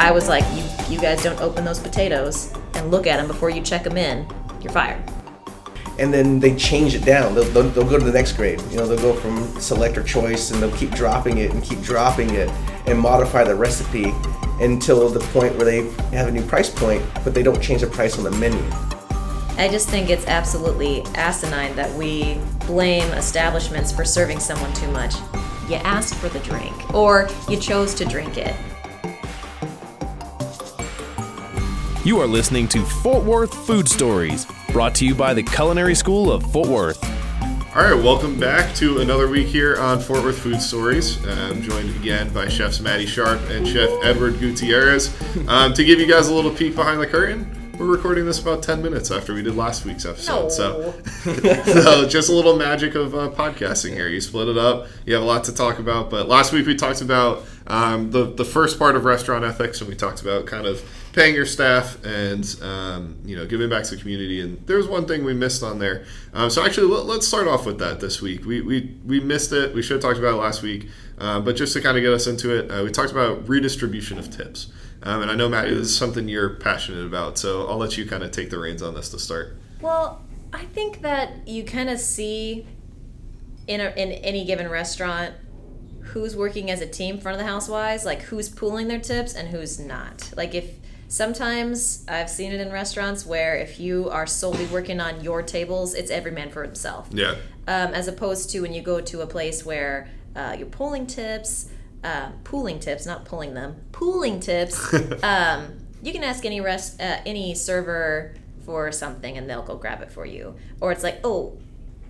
I was like, you you guys don't open those potatoes and look at them before you check them in, you're fired. and then they change it down. They'll, they'll, they'll go to the next grade. You know, they'll go from select or choice, and they'll keep dropping it and keep dropping it, and modify the recipe until the point where they have a new price point, but they don't change the price on the menu. I just think it's absolutely asinine that we blame establishments for serving someone too much. You asked for the drink, or you chose to drink it. You are listening to Fort Worth Food Stories, brought to you by the Culinary School of Fort Worth. All right, welcome back to another week here on Fort Worth Food Stories. Uh, I'm joined again by chefs Maddie Sharp and Chef Edward Gutierrez. Um, to give you guys a little peek behind the curtain, we're recording this about 10 minutes after we did last week's episode. So, so just a little magic of uh, podcasting here. You split it up, you have a lot to talk about. But last week we talked about um, the, the first part of restaurant ethics, and we talked about kind of paying your staff and um, you know giving back to the community. And there's one thing we missed on there. Um, so actually, let, us start off with that this week. We, we we missed it. We should have talked about it last week. Uh, but just to kind of get us into it, uh, we talked about redistribution of tips. Um, and I know Matt, this is something you're passionate about. So I'll let you kind of take the reins on this to start. Well, I think that you kind of see in a, in any given restaurant who's working as a team front of the house wise, like who's pooling their tips and who's not. Like if sometimes I've seen it in restaurants where if you are solely working on your tables, it's every man for himself. Yeah. Um, as opposed to when you go to a place where uh, you're pulling tips, uh, pooling tips, not pulling them, pooling tips. um, you can ask any rest, uh, any server for something, and they'll go grab it for you. Or it's like, oh,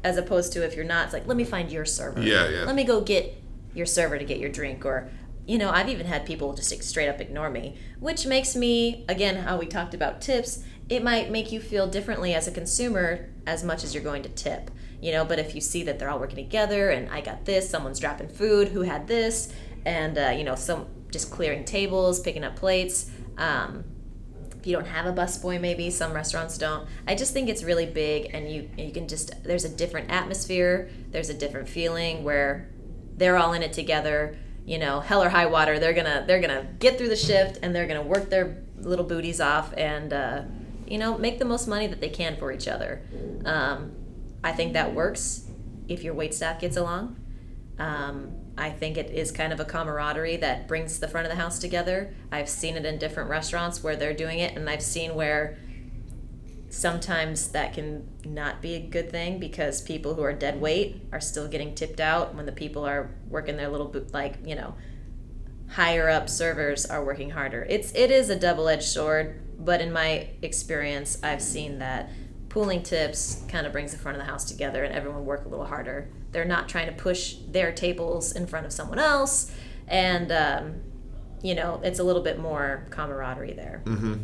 as opposed to if you're not, it's like, let me find your server. Yeah, yeah. Let me go get your server to get your drink, or you know, I've even had people just straight up ignore me, which makes me, again, how we talked about tips, it might make you feel differently as a consumer as much as you're going to tip, you know. But if you see that they're all working together and I got this, someone's dropping food, who had this, and uh, you know, some just clearing tables, picking up plates. Um, if you don't have a busboy, maybe some restaurants don't. I just think it's really big, and you you can just there's a different atmosphere, there's a different feeling where they're all in it together you know hell or high water they're gonna they're gonna get through the shift and they're gonna work their little booties off and uh, you know make the most money that they can for each other. Um, i think that works if your wait staff gets along. Um, i think it is kind of a camaraderie that brings the front of the house together. I've seen it in different restaurants where they're doing it and i've seen where sometimes that can not be a good thing because people who are dead weight are still getting tipped out when the people are working their little like you know higher up servers are working harder. It's it is a double-edged sword but in my experience i've seen that pooling tips kind of brings the front of the house together and everyone work a little harder. They're not trying to push their tables in front of someone else and um, you know it's a little bit more camaraderie there. Mm-hmm.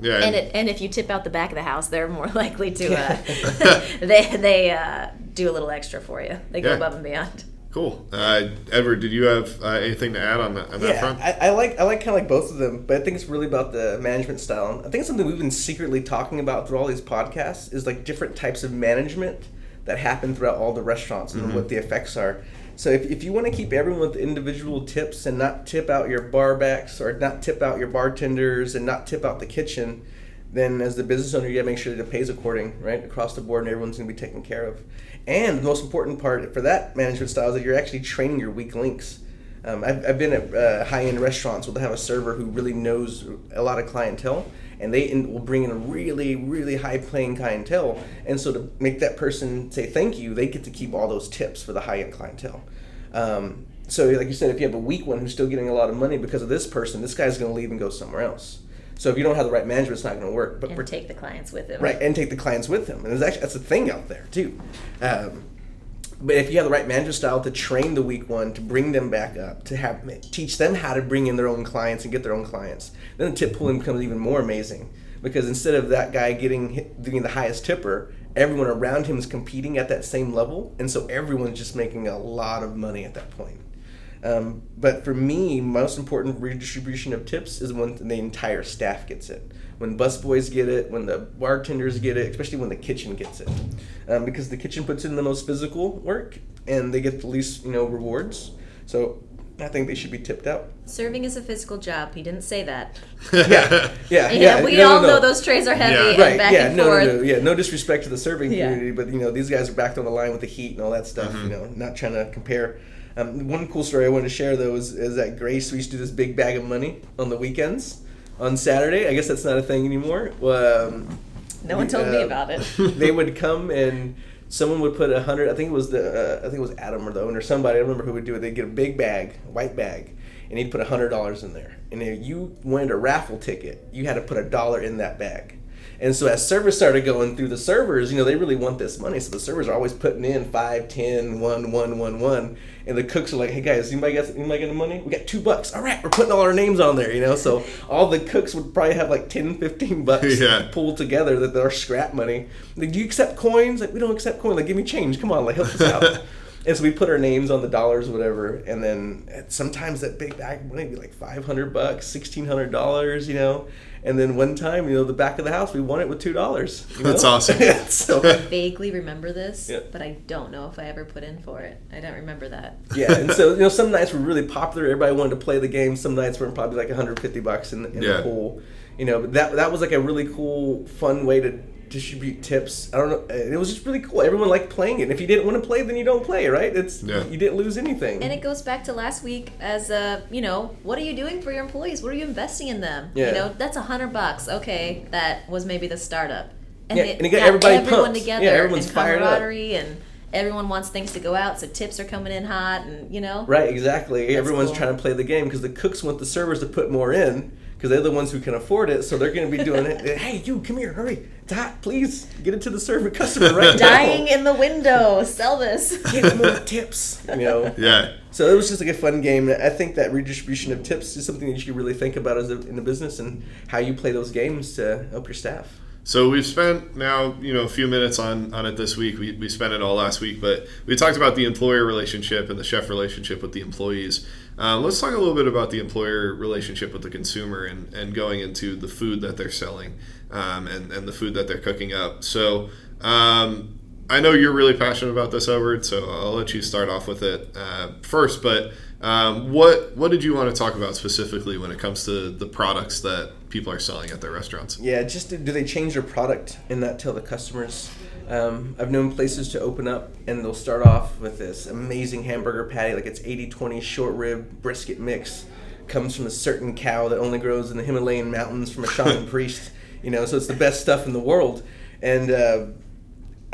Yeah, and it, and if you tip out the back of the house, they're more likely to uh, they they uh, do a little extra for you. They go Yeah. above and beyond. cool. Uh, Edward, did you have uh, anything to add on that, on that Yeah, front? I, I like I like kind of like both of them, but I think it's really about the management style. I think it's something we've been secretly talking about through all these podcasts is like different types of management that happen throughout all the restaurants and what the effects are. So if, if you want to keep everyone with individual tips and not tip out your bar backs or not tip out your bartenders and not tip out the kitchen, then as the business owner you gotta make sure that it pays according, right? Across the board and everyone's gonna be taken care of. And the most important part for that management style is that you're actually training your weak links. Um, I've, I've been at uh, high-end restaurants where they have a server who really knows a lot of clientele, and they in, will bring in a really, really high-paying clientele. And so to make that person say thank you, they get to keep all those tips for the high-end clientele. Um, so, like you said, if you have a weak one who's still getting a lot of money because of this person, this guy's going to leave and go somewhere else. So if you don't have the right management, it's not going to work. But And take the clients with them. right and take the clients with them and there's actually that's a thing out there too um, but if you have the right manager style to train the weak one to bring them back up to have teach them how to bring in their own clients and get their own clients then the tip pooling becomes even more amazing because instead of that guy getting being the highest tipper everyone around him is competing at that same level and so everyone's just making a lot of money at that point um, but for me, most important redistribution of tips is when the entire staff gets it. When busboys get it, when the bartenders get it, especially when the kitchen gets it, um, because the kitchen puts in the most physical work and they get the least, you know, rewards. So I think they should be tipped out. Serving is a physical job. He didn't say that. Yeah, yeah, Yeah, yeah. we No, no, all no. know those trays are heavy Yeah. and Right, back yeah, and no, forth. no, no, yeah, no disrespect to the serving Yeah. community, but you know these guys are back on the line with the heat and all that stuff. Mm-hmm. You know, not trying to compare. Um, one cool story I wanted to share though is, is that Grace we used to do this big bag of money on the weekends. On Saturday, I guess that's not a thing anymore. Um, No one told me uh, about it. they would come and someone would put a hundred. I think it was the uh, I think it was Adam or the owner, somebody. I don't remember who would do it. They'd get a big bag, white bag, and he'd put a hundred dollars in there. And if you wanted a raffle ticket, you had to put a dollar in that bag. And so as servers started going through the servers, you know, they really want this money. So the servers are always putting in five, ten, one, one, one, one. And the cooks are like, hey guys, anybody got anybody got the money? We got two bucks. All right, we're putting all our names on there, you know? So all the cooks would probably have like 10, 15 bucks Yeah. pulled together that are scrap money. Like, do you accept coins? Like, we don't accept coins. Like, give me change. Come on, like, help us out. and so we put our names on the dollars, whatever. And then sometimes that big bag money would be like 500 bucks, $1,600, you know? And then one time, you know, the back of the house, we won it with $2. you That's know? awesome. so, Vaguely remember this, Yeah. but I don't know if I ever put in for it. I don't remember that. yeah. And so, you know, some nights were really popular. Everybody wanted to play the game. Some nights were probably like 150 bucks in, in Yeah. the pool. You know, but that, that was like a really cool, fun way to distribute tips. I don't know. It was just really cool. Everyone liked playing it. And if you didn't want to play, then you don't play, right? It's Yeah. you didn't lose anything. And it goes back to last week as a, you know, what are you doing for your employees? What are you investing in them? Yeah. You know, that's a hundred bucks. Okay, that was maybe the startup. And Yeah, it and it got everybody everyone pumped. together Yeah, everyone's and fired up. camaraderie and everyone wants things to go out, so tips are coming in hot and you know. Right, exactly. Everyone's cool. trying to play the game because the cooks want the servers to put more in because they're the ones who can afford it. So they're going to be doing it. Hey, you, come here, hurry. It's hot. Please get it to the server customer right now. Dying in the window, sell this. Get more tips. You know. Yeah. So it was just like a fun game. I think that redistribution of tips is something that you should really think about as a, in the business and how you play those games to help your staff. So we've spent now, you know, a few minutes on, on it this week. We, we spent it all last week, but we talked about the employer relationship and the chef relationship with the employees. Um, let's talk a little bit about the employer relationship with the consumer and, and going into the food that they're selling um, and, and the food that they're cooking up. So um, I know you're really passionate about this, Edward, so I'll let you start off with it uh, first. But um, what what did you want to talk about specifically when it comes to the products that people are selling at their restaurants? Yeah, just do they change their product and not tell the customers? Um, I've known places to open up and they'll start off with this amazing hamburger patty, like it's 80 20 short rib brisket mix, comes from a certain cow that only grows in the Himalayan mountains from a shaman priest, you know, so it's the best stuff in the world. And uh,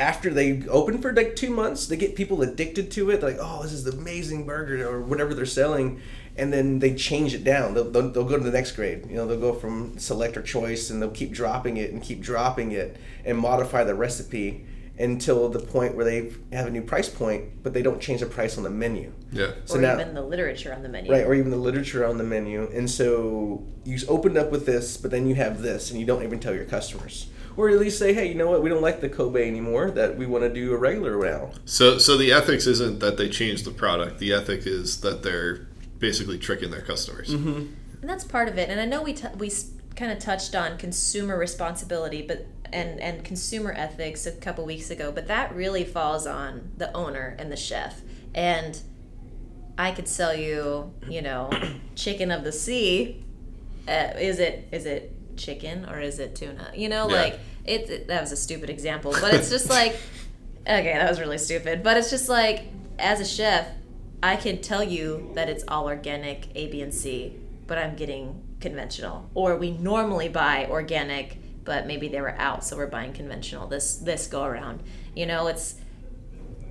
after they open for like two months, they get people addicted to it. They're like, oh, this is the amazing burger or whatever they're selling. And then they change it down. They'll, they'll, they'll go to the next grade. You know, they'll go from select or choice and they'll keep dropping it and keep dropping it and modify the recipe until the point where they have a new price point, but they don't change the price on the menu. Yeah. So or now, even the literature on the menu. right, or even the literature on the menu. And so you opened up with this, but then you have this, and you don't even tell your customers. Or at least say, hey, you know what? We don't like the Kobe anymore. That we want to do a regular now. So, so the ethics isn't that they change the product. The ethic is that they're basically tricking their customers. And that's part of it. And I know we t- we kind of touched on consumer responsibility, but and and consumer ethics a couple weeks ago, but that really falls on the owner and the chef. And I could sell you, you know, chicken of the sea. Uh, is it is it chicken or is it tuna? You know, Yeah. like it, it. That was a stupid example, but it's just like, okay, that was really stupid. But it's just like, as a chef, I can tell you that it's all organic, A, B, and C, but I'm getting conventional. Or we normally buy organic, but maybe they were out, so we're buying conventional this this go around. You know, it's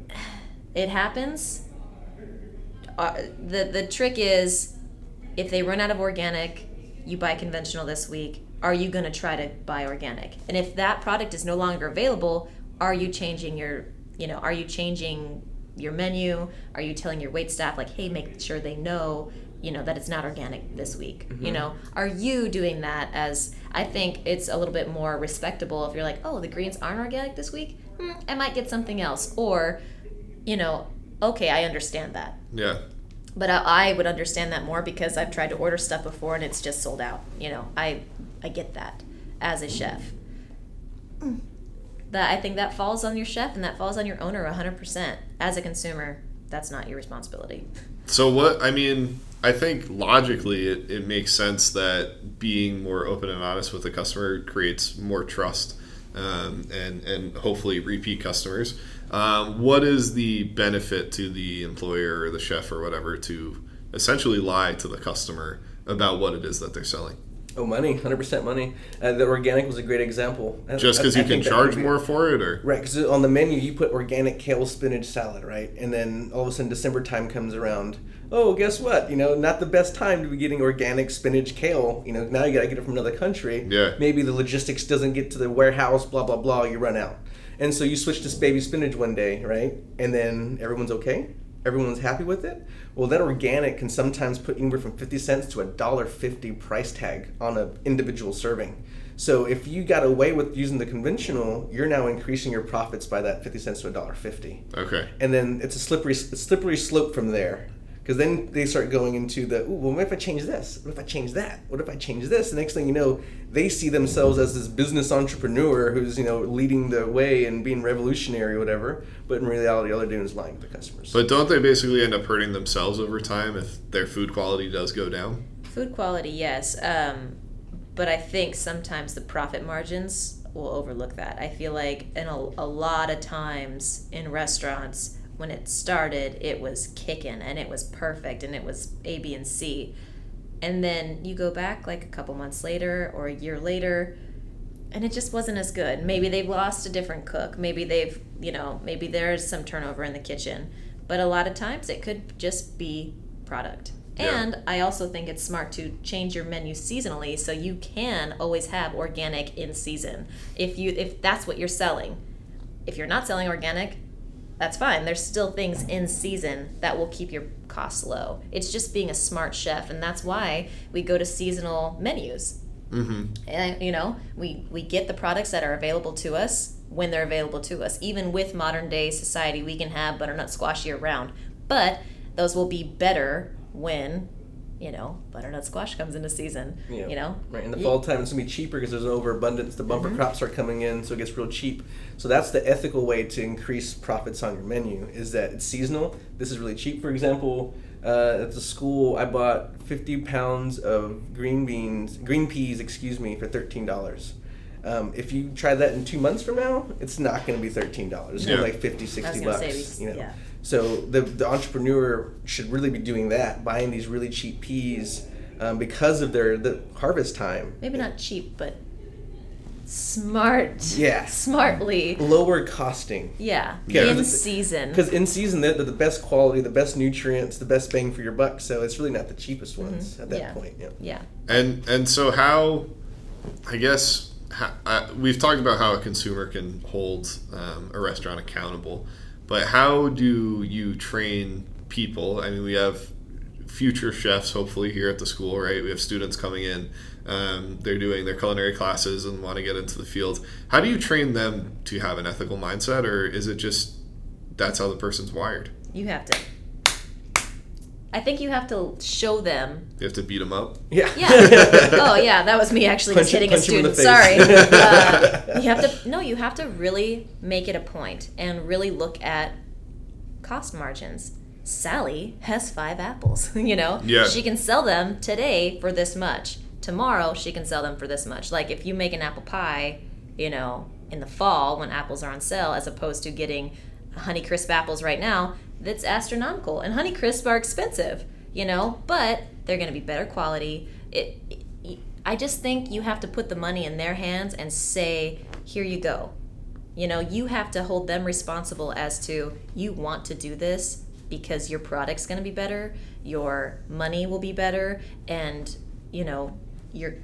it happens. Uh, the the trick is if they run out of organic, you buy conventional this week. Are you going to try to buy organic? And if that product is no longer available, are you changing your you know are you changing your menu? Are you telling your wait staff like, hey, make sure they know you know that it's not organic this week? You know, are you doing that as I think it's a little bit more respectable if you're like, oh, the greens aren't organic this week. Hmm, I might get something else, or you know, okay, I understand that Yeah. but I, I would understand that more because I've tried to order stuff before and it's just sold out. You know, I I get that as a chef. That I think that falls on your chef and that falls on your owner 100% as a consumer. that's not your responsibility. So what I mean, I think logically it, it makes sense that being more open and honest with the customer creates more trust um, and and hopefully repeat customers. Um, what is the benefit to the employer or the chef or whatever to essentially lie to the customer about what it is that they're selling? Oh, money, hundred percent money. Uh, the organic was a great example. I- Just I- because I you can charge more for it, or Right, because on the menu you put organic kale spinach salad, right? And then all of a sudden December time comes around. Oh, guess what? You know, not the best time to be getting organic spinach kale. You know, now you got to get it from another country. Yeah. Maybe the logistics doesn't get to the warehouse. Blah blah blah. You run out, and so you switch to baby spinach one day, right? And then everyone's okay. Everyone's happy with it. Well, that organic can sometimes put anywhere from fifty cents to a dollar fifty price tag on an individual serving. So if you got away with using the conventional, you're now increasing your profits by that fifty cents to a dollar fifty, okay, and then it's a slippery slippery slope from there. Because then they start going into the, Ooh, well, what if I change this? What if I change that? What if I change this? The next thing you know, they see themselves as this business entrepreneur who's, you know, leading the way and being revolutionary or whatever. But in reality, all they're doing is lying to the customers. but don't they basically end up hurting themselves over time if their food quality does go down? Food quality, yes. Um, but I think sometimes the profit margins will overlook that. I feel like in a, a lot of times in restaurants, when it started, it was kicking and it was perfect and it was A, B, and C. And then you go back like a couple months later or a year later, and it just wasn't as good. Maybe they've lost a different cook. Maybe they've, you know, maybe there's some turnover in the kitchen. But a lot of times it could just be product. Yeah. And I also think it's smart to change your menu seasonally so you can always have organic in season. If you if that's what you're selling. If you're not selling organic, that's fine. There's still things in season that will keep your costs low. It's just being a smart chef and that's why we go to seasonal menus. Mm-hmm. And you know, we we get the products that are available to us when they're available to us. Even with modern day society, we can have butternut squash year round, but those will be better when you know butternut squash comes into season. Yeah. You know, Right. In the fall time, it's gonna be cheaper because there's an overabundance. The bumper crops are coming in, so it gets real cheap. So that's the ethical way to increase profits on your menu is that it's seasonal. This is really cheap. For example, uh, at the school, I bought 50 pounds of green beans, green peas, excuse me, for thirteen dollars. Um, if you try that in two months from now, it's not going to be thirteen dollars. It's going Yeah. to be like 50, 60 gonna bucks. say, you know. yeah. So the the entrepreneur should really be doing that, buying these really cheap peas um, because of their the harvest time. maybe not cheap, but smart. Yeah. smartly. Lower costing. Yeah, Yeah, in because- season. Because in season, they're, they're the best quality, the best nutrients, the best bang for your buck. So it's really not the cheapest ones at that Yeah. point. Yeah. Yeah. And and so how, I guess how, uh, we've talked about how a consumer can hold um, a restaurant accountable, but how do you train people? I mean, we have future chefs hopefully here at the school, right? We have students coming in. Um, they're doing their culinary classes and want to get into the field. How do you train them to have an ethical mindset, or is it just that's how the person's wired? You have to. I think you have to show them You have to beat them up. Yeah. Yeah. oh, yeah. That was me actually Punch just hitting a punch him in the student. Sorry. Uh, you have to. No, you have to really make it a point and really look at cost margins. Sally has five apples. You know. Yeah. She can sell them today for this much. Tomorrow she can sell them for this much. Like if you make an apple pie, you know, in the fall when apples are on sale, as opposed to getting Honeycrisp apples right now, that's astronomical. And Honeycrisp are expensive, you know, but they're going to be better quality. It, it, I just think you have to put the money in their hands and say, here you go. You know, you have to hold them responsible as to you want to do this because your product's going to be better, your money will be better, and you know, your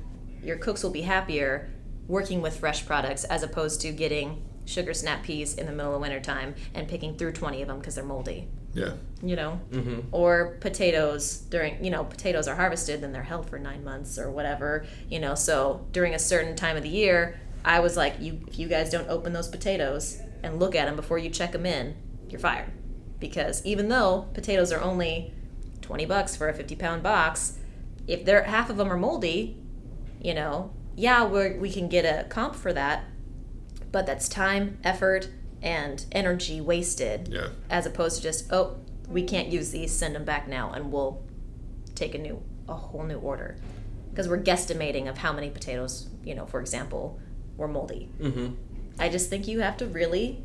your cooks will be happier working with fresh products as opposed to getting sugar snap peas in the middle of winter time and picking through 20 of them because they're moldy. Yeah. you know? Mm-hmm. Or potatoes during you know potatoes are harvested then they're held for nine months or whatever you know? So during a certain time of the year i was like you if you guys don't open those potatoes and look at them before you check them in you're fired. Because even though potatoes are only 20 bucks for a 50 pound box if they're half of them are moldy you know yeah we we can get a comp for that but that's time effort and energy wasted Yeah. as opposed to just oh we can't use these. Send them back now, and we'll take a new, a whole new order, because we're guesstimating of how many potatoes, you know, for example, were moldy. Mm-hmm. I just think you have to really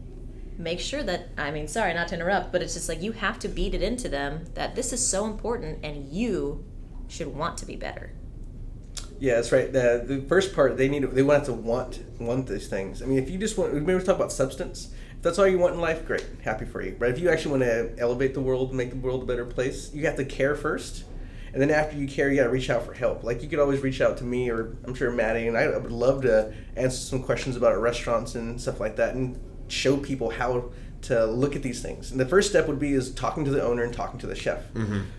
make sure that I mean, sorry not to interrupt, but it's just like you have to beat it into them that this is so important and you should want to be better. Yeah, that's right. The, the first part they need they want to want want these things. I mean, if you just want, maybe we talk about substance. If that's all you want in life, great, happy for you. But if you actually want to elevate the world, make the world a better place, you have to care first, and then after you care, you got to reach out for help. Like you could always reach out to me, or I'm sure Maddie, and I would love to answer some questions about restaurants and stuff like that, and show people how to look at these things. And the first step would be is talking to the owner and talking to the chef.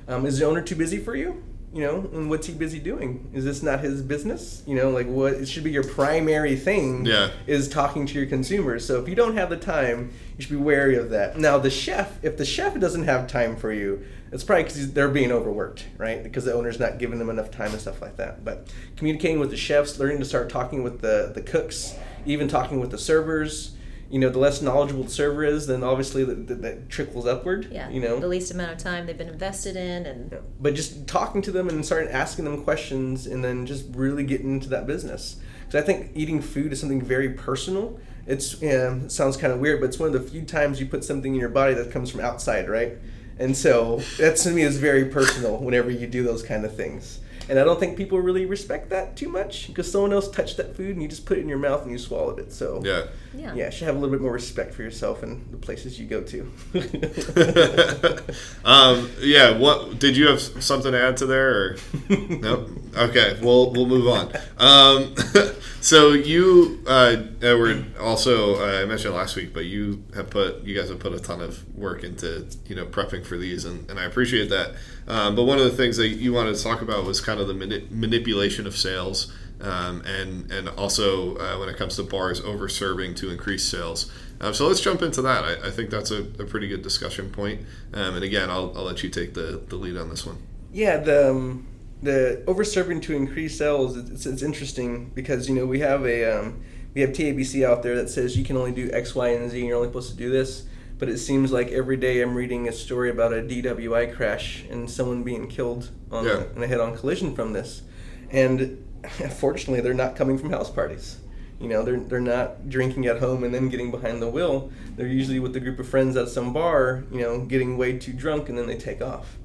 Um, is the owner too busy for you? You know, and what's he busy doing? Is this not his business? You know, like what it should be your primary thing. Yeah. Is talking to your consumers. So if you don't have the time, you should be wary of that. Now the chef, if the chef doesn't have time for you, it's probably because they're being overworked, right? Because the owner's not giving them enough time and stuff like that. But communicating with the chefs, learning to start talking with the the cooks, even talking with the servers. You know, the less knowledgeable the server is, then obviously that, that, that trickles upward. Yeah. You know, the least amount of time they've been invested in and but just talking to them and starting asking them questions and then just really getting into that business because i think eating food is something very personal it's yeah, it sounds kind of weird but it's one of the few times you put something in your body that comes from outside right and so that to me is very personal whenever you do those kind of things and i don't think people really respect that too much because someone else touched that food and you just put it in your mouth and you swallowed it so Yeah. yeah. yeah you should have a little bit more respect for yourself and the places you go to um, yeah. What did you have something to add to there? Or? no. Okay. We'll we'll move on. Um, so you, uh, Edward, also uh, I mentioned last week, but you have put you guys have put a ton of work into you know prepping for these, and, and I appreciate that. Um, but one of the things that you wanted to talk about was kind of the mani- manipulation of sales. Um, and and also uh, when it comes to bars over serving to increase sales. Um, so let's jump into that. I, I think that's a, a pretty good discussion point. Um, and again, I'll, I'll let you take the, the lead on this one. Yeah, the um, the over serving to increase sales. It's, it's interesting because you know we have a um, we have TABC out there that says you can only do X, Y, and Z, and you're only supposed to do this. But it seems like every day I'm reading a story about a DWI crash and someone being killed on Yeah. in a head-on collision from this, and fortunately they're not coming from house parties. You know, they're, they're not drinking at home and then getting behind the wheel. They're usually with a group of friends at some bar, you know, getting way too drunk and then they take off.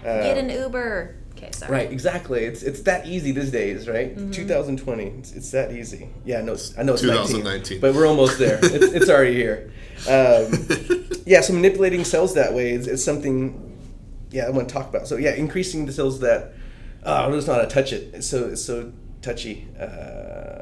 Uh, Get an Uber. Okay, sorry. Right, exactly. It's it's that easy these days, right? 2020. It's, it's that easy. Yeah, I know. It's, I know it's 2019. 2019, but we're almost there. it's, it's already here. Um, yeah, so manipulating cells that way is, is something. Yeah, I want to talk about. So yeah, increasing the cells that. Oh, I'm just not to touch it. It's so it's so touchy. Uh,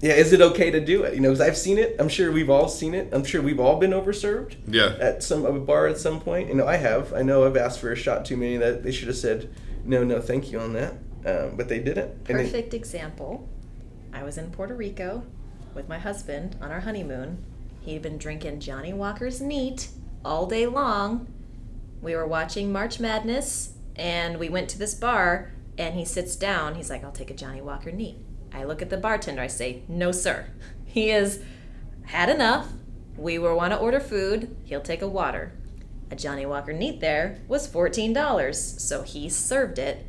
yeah, is it okay to do it? You know, because I've seen it. I'm sure we've all seen it. I'm sure we've all been overserved Yeah. at some of a bar at some point. You know, I have. I know I've asked for a shot too many that they should have said no, no, thank you on that, um, but they didn't. And it- Perfect example. I was in Puerto Rico with my husband on our honeymoon. He'd been drinking Johnnie Walker's neat all day long. We were watching March Madness and we went to this bar and he sits down. He's like, I'll take a Johnnie Walker neat. I look at the bartender. I say, No, sir. He has had enough. We were want to order food. He'll take a water. A Johnnie Walker neat there was $14. So he served it.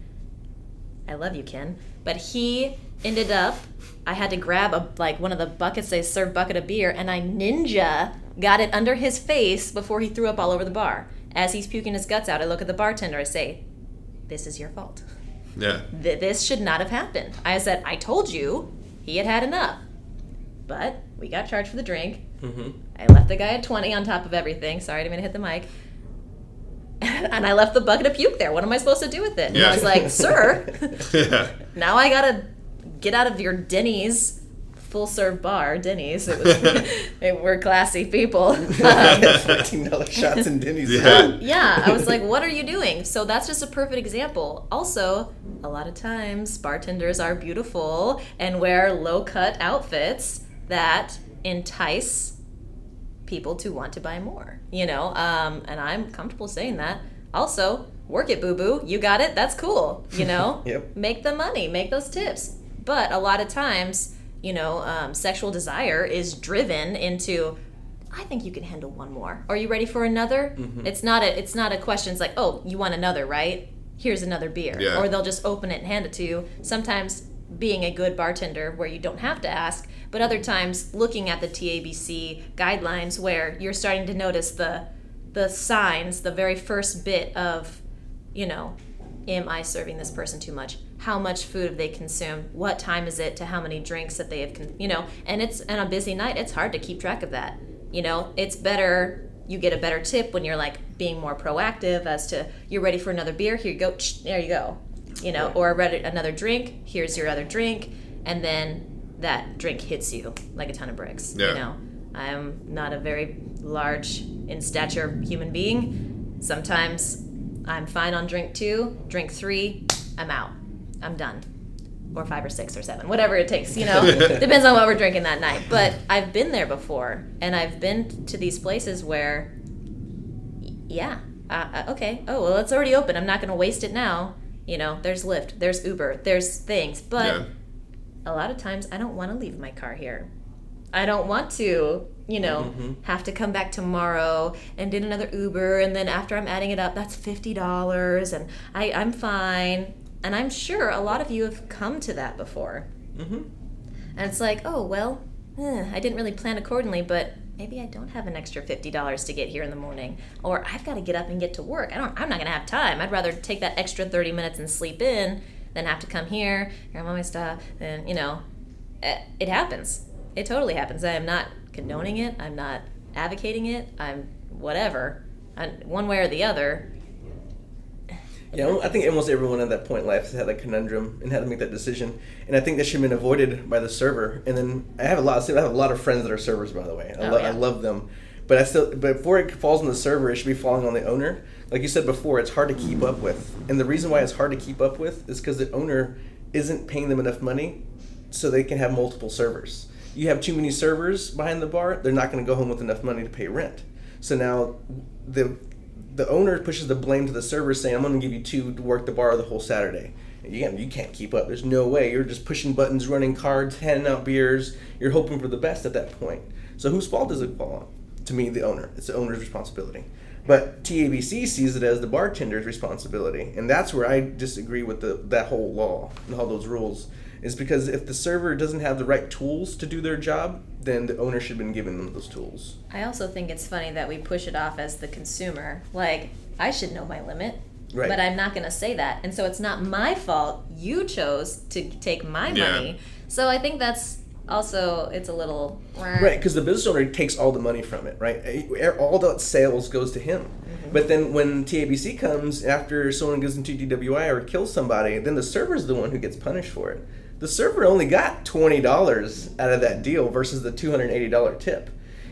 I love you, Ken. But he ended up, I had to grab a like one of the buckets they serve bucket of beer, and I ninja got it under his face before he threw up all over the bar. As he's puking his guts out, I look at the bartender. I say, "This is your fault. Yeah. Th- this should not have happened." I said, "I told you he had had enough." But we got charged for the drink. Mm-hmm. I left the guy at 20 on top of everything. Sorry, I didn't mean to hit the mic. and I left the bucket of puke there. What am I supposed to do with it? And Yeah. I was like, sir, yeah. now I gotta get out of your Denny's full serve bar. Denny's. It was, they were classy people. Fourteen dollar shots in Denny's. Yeah. yeah, I was like, what are you doing? So that's just a perfect example. Also, a lot of times bartenders are beautiful and wear low cut outfits that entice people to want to buy more, you know? Um, and I'm comfortable saying that. Also, work it, boo boo. You got it. That's cool, you know? Yep. Make the money, make those tips. But a lot of times, you know, um, sexual desire is driven into I think you can handle one more. Are you ready for another? Mm-hmm. It's not a it's not a question. It's like, oh, you want another, right? Here's another beer. Yeah. Or they'll just open it and hand it to you. Sometimes being a good bartender where you don't have to ask, but other times looking at the TABC guidelines where you're starting to notice the the signs, the very first bit of, you know, am I serving this person too much? How much food have they consumed? What time is it to how many drinks that they have, con- you know? And it's and on a busy night, it's hard to keep track of that. You know, it's better. You get a better tip when you're like being more proactive as to you're ready for another beer. Here you go. There you go. You know, or ready another drink. Here's your other drink, and then that drink hits you like a ton of bricks. Yeah. You know, I'm not a very large in stature human being. Sometimes I'm fine on drink two, drink three, I'm out. I'm done. Or five or six or seven, whatever it takes, you know. Depends on what we're drinking that night. But I've been there before, and I've been to these places where, yeah, uh, uh, okay, oh, well, it's already open. I'm not going to waste it now. You know, there's Lyft, there's Uber, there's things. But Yeah. a lot of times I don't want to leave my car here. I don't want to, you know, Mm-hmm. have to come back tomorrow and get another Uber, and then after I'm adding it up, that's fifty dollars, and I I'm fine. And I'm sure a lot of you have come to that before. Mm-hmm. And it's like, oh well, eh, I didn't really plan accordingly, but maybe I don't have an extra fifty dollars to get here in the morning, or I've got to get up and get to work. I don't. I'm not gonna have time. I'd rather take that extra thirty minutes and sleep in than have to come here, grab all my stuff, and you know, eh, it happens. It totally happens. I am not condoning it. I'm not advocating it. I'm whatever. I, one way or the other. Yeah, I think almost everyone at that point in life has had a conundrum and had to make that decision, and I think that should have been avoided by the server. And then I have a lot. Of, I have a lot of friends that are servers, by the way. I, Oh, lo- yeah. I love them, but I still, but before it falls on the server, it should be falling on the owner. Like you said before, it's hard to keep up with, and the reason why it's hard to keep up with is because the owner isn't paying them enough money, so they can have multiple servers. You have too many servers behind the bar; they're not going to go home with enough money to pay rent. So now the the owner pushes the blame to the server, saying, "I'm going to give you two to work the bar the whole Saturday." Again, you can't keep up. There's no way. You're just pushing buttons, running cards, handing out beers. You're hoping for the best at that point. So whose fault does it fall on? To me, the owner. It's the owner's responsibility. But TABC sees it as the bartender's responsibility, and that's where I disagree with the that whole law and all those rules. Is because if the server doesn't have the right tools to do their job, then the owner should have been given them those tools. I also think it's funny that we push it off as the consumer. Like, I should know my limit. Right. But I'm not going to say that. And so it's not my fault. You chose to take my Yeah. money. So I think that's also, it's a little. Right, because the business owner takes all the money from it, right? Eh, All the sales goes to him. But then when TABC comes after someone goes into DWI or kills somebody, then the server's the one who gets punished for it. The server only got twenty dollars out of that deal versus the two hundred eighty dollar tip.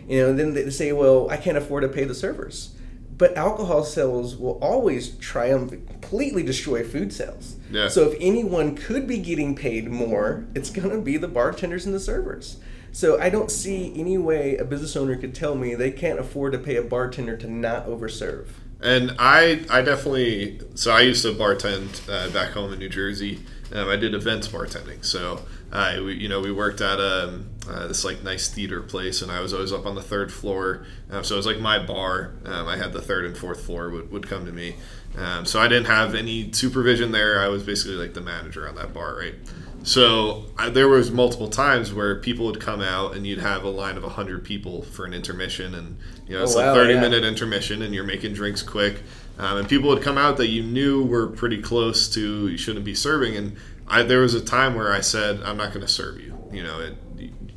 You know, then they say, "Well, I can't afford to pay the servers." But alcohol sales will always triumph, completely destroy food sales. Yeah. So if anyone could be getting paid more, it's going to be the bartenders and the servers. So I don't see any way a business owner could tell me they can't afford to pay a bartender to not overserve. And I, I definitely. So I used to bartend uh, back home in New Jersey. Um, I did events bartending. So I, we, you know, we worked at um, uh, this like nice theater place, and I was always up on the third floor. Um, so it was like my bar. Um, I had the third and fourth floor would, would come to me. Um, so I didn't have any supervision there. I was basically like the manager on that bar, right? So I, there was multiple times where people would come out and you'd have a line of 100 people for an intermission and you know it's Oh, like wow, 30 yeah. minute intermission and you're making drinks quick um, and people would come out that you knew were pretty close to you shouldn't be serving. And I, there was a time where I said I'm not going to serve you. You know it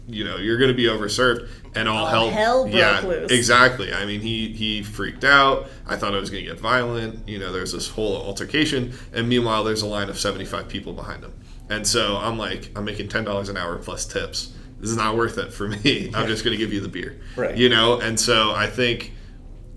you know you're going to be overserved. And all, hell, hell broke yeah loose. exactly. I mean he he freaked out. I thought I was going to get violent. You know there's this whole altercation. And meanwhile there's a line of 75 people behind him. And so I'm like I'm making ten dollars an hour plus tips. This is not worth it for me. I'm just going to give you the beer. Right. you know? And so I think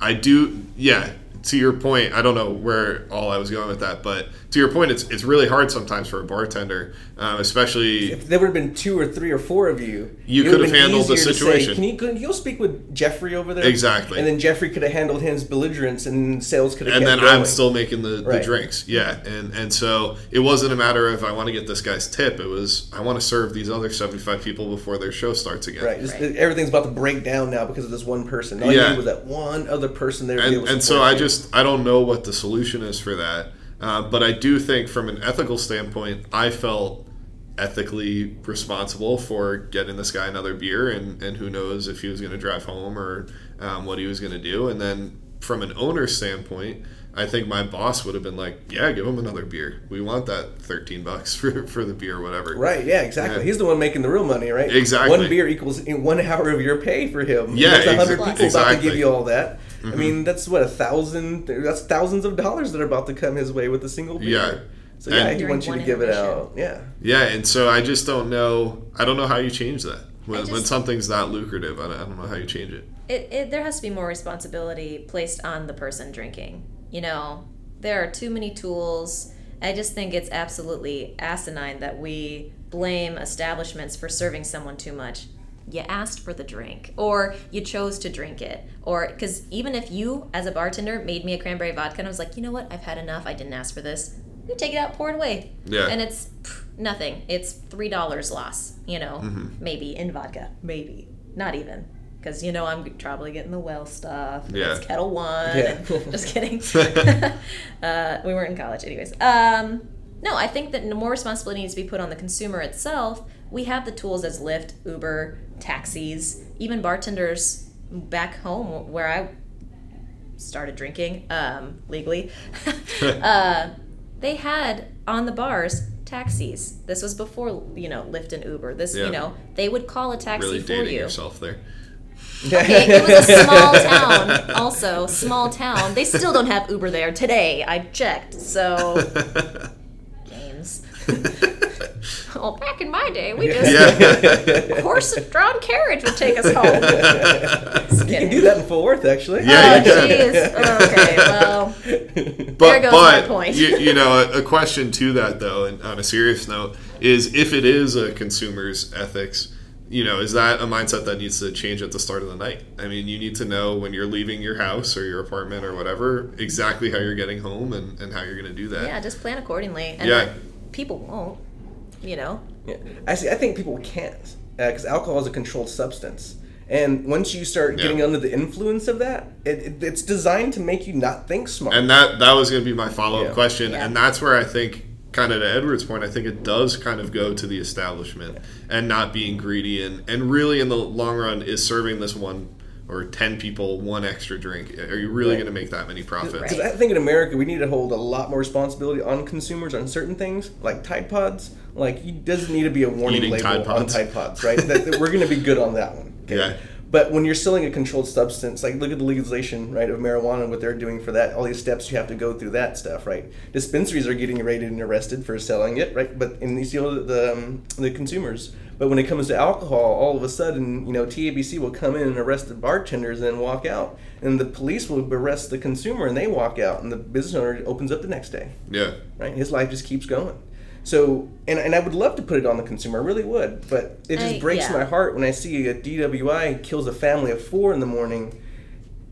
I do, yeah. To your point, I don't know where all I was going with that, but to your point, it's it's really hard sometimes for a bartender, um, especially If there would have been two or three or four of you, You could have handled the easier to say, situation. Can you can you speak with Jeffrey over there? Exactly. And then Jeffrey could have handled his belligerence, and sales could have. and kept then I'm still making the, the drinks. Yeah, and and so it wasn't a matter of I want to get this guy's tip. It was I want to serve these other 75 people before their show starts again. Right. Right. Everything's about to break down now because of this one person. All Yeah. you was that one other person there. to be able and, and so I you. just I don't know what the solution is for that, uh, but I do think from an ethical standpoint, I felt ethically responsible for getting this guy another beer, and and who knows if he was going to drive home or um, what he was going to do, and then from an owner standpoint. I think my boss would have been like, "Yeah, give him another beer. We want that thirteen bucks for, for the beer, whatever." Right, yeah, exactly. Yeah. He's the one making the real money, right? Exactly. One beer equals one hour of your pay for him. Yeah, exa- hundred people about to. Mm-hmm. give you all that. I mean, that's what a thousand. That's thousands of dollars that are about to come his way with a single beer. Yeah. So yeah, And- he wants you to give it out. Yeah. Yeah, and so I just don't know. I don't know how you change that when, just- when something's that lucrative. I don't, I don't know how you change it. it, it there has to be more responsibility placed on the person drinking. You know, there are too many tools. I just think it's absolutely asinine that we blame establishments for serving someone too much. You asked for the drink, or you chose to drink it, or because even if you, as a bartender, made me a cranberry vodka and I was like, you know what, I've had enough, I didn't ask for this, you take it out, pour it away. Yeah. And it's pff, nothing. It's $3 loss, you know, Mm-hmm. maybe in vodka, maybe. Not even because you know I'm probably getting the well stuff. Yeah. It's Ketel One. Yeah. just kidding. uh, we weren't in college, anyways. Um, no, I think that more responsibility needs to be put on the consumer itself. We have the tools as Lyft, Uber, taxis, even bartenders back home where I started drinking um, legally. uh, they had on the bars taxis. This was before you know Lyft and Uber. This Yeah. you know they would call a taxi Really for dating you. yourself there. Okay, it was a small town. Also, small town. They still don't have Uber there today. I checked. So games. well, back in my day, we just yeah, horse-drawn carriage would take us home. Just You can do that in Fort Worth, actually. Yeah, Oh, you can. Okay, well, but There goes but my point. you, you know a, a question to that though, and on a serious note, is if it is a consumer's ethics. You know, is that a mindset that needs to change at the start of the night? I mean, you need to know when you're leaving your house or your apartment or whatever exactly how you're getting home and, and how you're going to do that. yeah, just plan accordingly. And Yeah. people won't. You know. Yeah. Actually, I think people can't uh, because alcohol is a controlled substance, and once you start Yeah. getting under the influence of that, it, it, it's designed to make you not think smart. And that that was going to be my follow up Yeah. question, Yeah. and that's where I think, kind of to Edward's point, I think it does kind of go to the establishment and not being greedy, and and really in the long run is serving this one or ten people one extra drink. Are you really Right. going to make that many profits? Right. Because I think in America we need to hold a lot more responsibility on consumers on certain things, like Tide Pods. Like, you doesn't need to be a warning Eating label Tide on. Tide Pods, right? that, that we're going to be good on that one. okay? Yeah. But when you're selling a controlled substance, like look at the legalization, right, of marijuana and what they're doing for that, all these steps you have to go through that stuff, right? Dispensaries are getting raided and arrested for selling it, right? But and you see all the the, um, the consumers. But when it comes to alcohol, all of a sudden, you know, TABC will come in and arrest the bartenders and walk out, and the police will arrest the consumer and they walk out, and the business owner opens up the next day Yeah. right? His life just keeps going. So, and, and I would love to put it on the consumer, I really would, but it just I- breaks yeah. my heart when I see a DWI kills a family of four in the morning.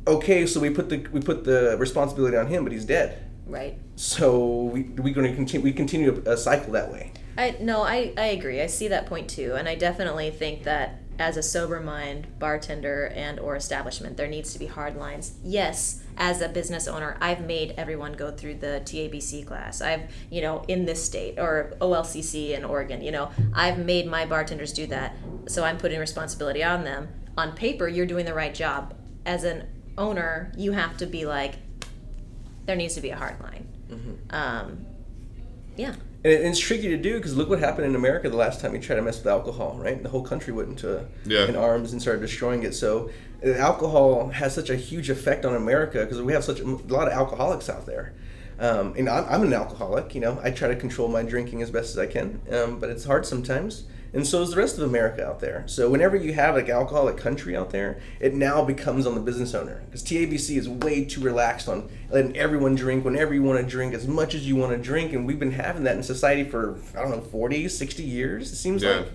Okay, so we put the we put the responsibility on him, but he's dead. Right. So we we going to continue we continue a, a cycle that way. I no, I, I agree. I see that point too, and I definitely think that as a sober mind bartender and or establishment, there needs to be hard lines. Yes, as a business owner, I've made everyone go through the TABC class. I've you know in this state or OLCC in Oregon. You know, I've made my bartenders do that, so I'm putting responsibility on them. On paper, you're doing the right job. As an owner, you have to be like, there needs to be a hard line. Um, yeah. And it's tricky to do because look what happened in America the last time you tried to mess with alcohol, right? The whole country went into Yeah. in arms and started destroying it. So uh, alcohol has such a huge effect on America because we have such a, a lot of alcoholics out there. Um, and I'm, I'm an alcoholic, you know. I try to control my drinking as best as I can, um, but it's hard sometimes. And so is the rest of America out there. So whenever you have like alcoholic country out there, it now becomes on the business owner because TABC is way too relaxed on letting everyone drink whenever you want to drink as much as you want to drink, and we've been having that in society for I don't know 40, 60 years. It seems Yeah. like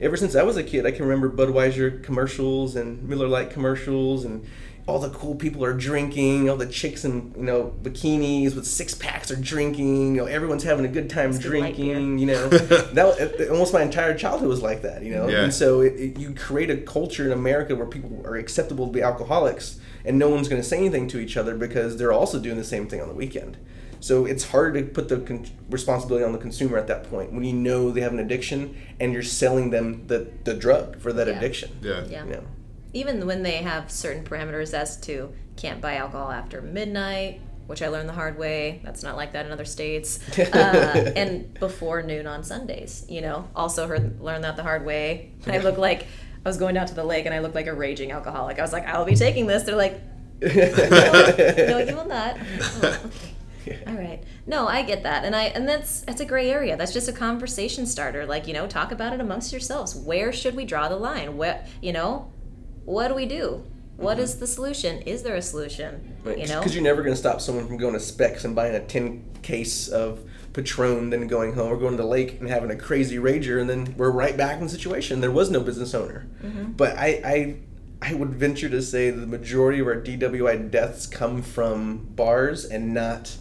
ever since I was a kid, I can remember Budweiser commercials and Miller Lite commercials and all the cool people are drinking, all the chicks in you know bikinis with six packs are drinking. You know, everyone's having a good time It's good drinking. You know, that it- almost my entire childhood was like that. You know, Yeah. and so it, it, you create a culture in America where people are acceptable to be alcoholics, and no one's going to say anything to each other because they're also doing the same thing on the weekend. So it's hard to put the con- responsibility on the consumer at that point when you know they have an addiction and you're selling them the, the drug for that Yeah. addiction. Yeah. Yeah. You know? Even when they have certain parameters as to can't buy alcohol after midnight, which I learned the hard way. That's not like that in other states. Uh, and before noon on Sundays, you know. Also heard learned that the hard way. I look like I was going down to the lake and I looked like a raging alcoholic. I was like, I'll be taking this. They're like, no, you will not. Oh, okay. All right. No, I get that, and I and that's that's a gray area. That's just a conversation starter. Like you know, talk about it amongst yourselves. Where should we draw the line? What you know, what do we do? What is the solution? Is there a solution? You know, because you're never going to stop someone from going to Spec's and buying a tin case of Patron, then going home or going to the lake and having a crazy rager, and then we're right back in the situation. There was no business owner, Mm-hmm. but I, I, I would venture to say the majority of our DWI deaths come from bars and not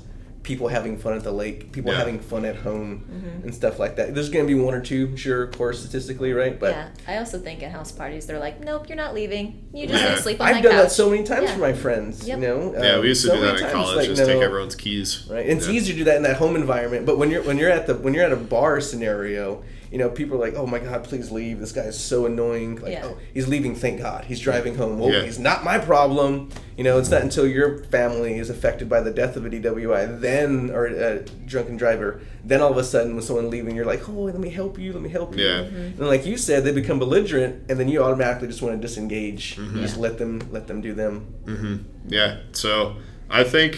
people having fun at the lake, people Yeah. having fun at home, and stuff like that. There's going to be one or two, sure, of course, statistically, right? But yeah. I also think at house parties they're like, nope, you're not leaving. You just Yeah. gonna sleep on I've my done that so many times Yeah. for my friends. Yep. You know, Yeah, Um, we used to so do that in times, college. like, just take everyone's keys. Right, and it's Yeah. easier to do that in that home environment. But when you're when you're at the when you're at a bar scenario, you know, people are like, "Oh my God, please leave! This guy is so annoying." Like, Yeah. "Oh, he's leaving. Thank God, he's driving home. Well, Yeah. he's not my problem." You know, it's not until your family is affected by the death of a DWI, then or a drunken driver, then all of a sudden, when someone leaving, you're like, "Oh, let me help you. Let me help you." Yeah. And like you said, they become belligerent, and then you automatically just want to disengage. Mm-hmm. You just let them let them do them. Yeah. So I think,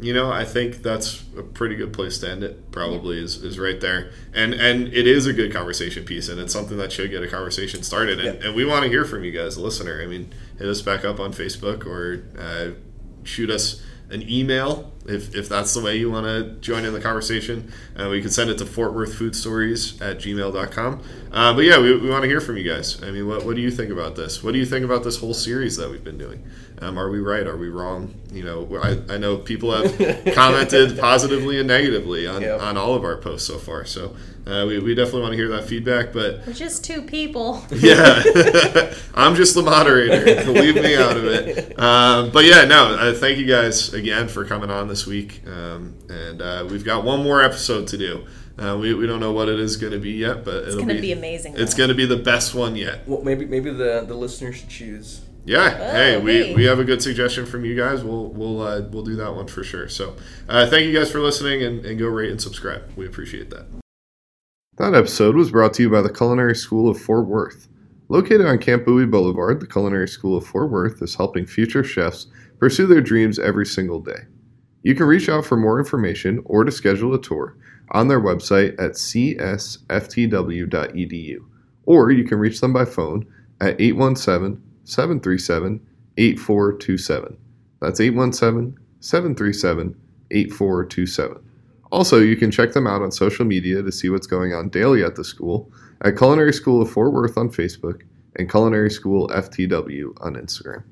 you know, I think that's a pretty good place to end it. Probably is, is right there, and and it is a good conversation piece, and it's something that should get a conversation started. And, Yeah. and we want to hear from you guys, the listener. I mean, hit us back up on Facebook or uh, shoot us an email if, if that's the way you want to join in the conversation. Uh, we can send it to Fort Worth Food Stories at gmail.com. Uh, but yeah, we, we want to hear from you guys. I mean, what, what do you think about this? What do you think about this whole series that we've been doing? Um, are we right? Are we wrong? You know, I, I know people have commented positively and negatively on, Yep. on all of our posts so far. So uh, we, we definitely want to hear that feedback. But We're just two people. yeah, I'm just the moderator. Leave me out of it. Um, but yeah, no. Uh, thank you guys again for coming on this week, um, and uh, we've got one more episode to do. Uh, we, we don't know what it is going to be yet, but It's gonna be amazing. It's going to be the best one yet. Well, maybe maybe the the listeners should choose. Yeah. hey, we, we have a good suggestion from you guys. We'll we'll uh, we'll do that one for sure. So uh, thank you guys for listening, and, and go rate and subscribe. We appreciate that. That episode was brought to you by the Culinary School of Fort Worth. Located on Camp Bowie Boulevard, the Culinary School of Fort Worth is helping future chefs pursue their dreams every single day. You can reach out for more information or to schedule a tour on their website at csftw.edu, or you can reach them by phone at 817 737 8427. That's 817 737 8427. Also, you can check them out on social media to see what's going on daily at the school at Culinary School of Fort Worth on Facebook and Culinary School FTW on Instagram.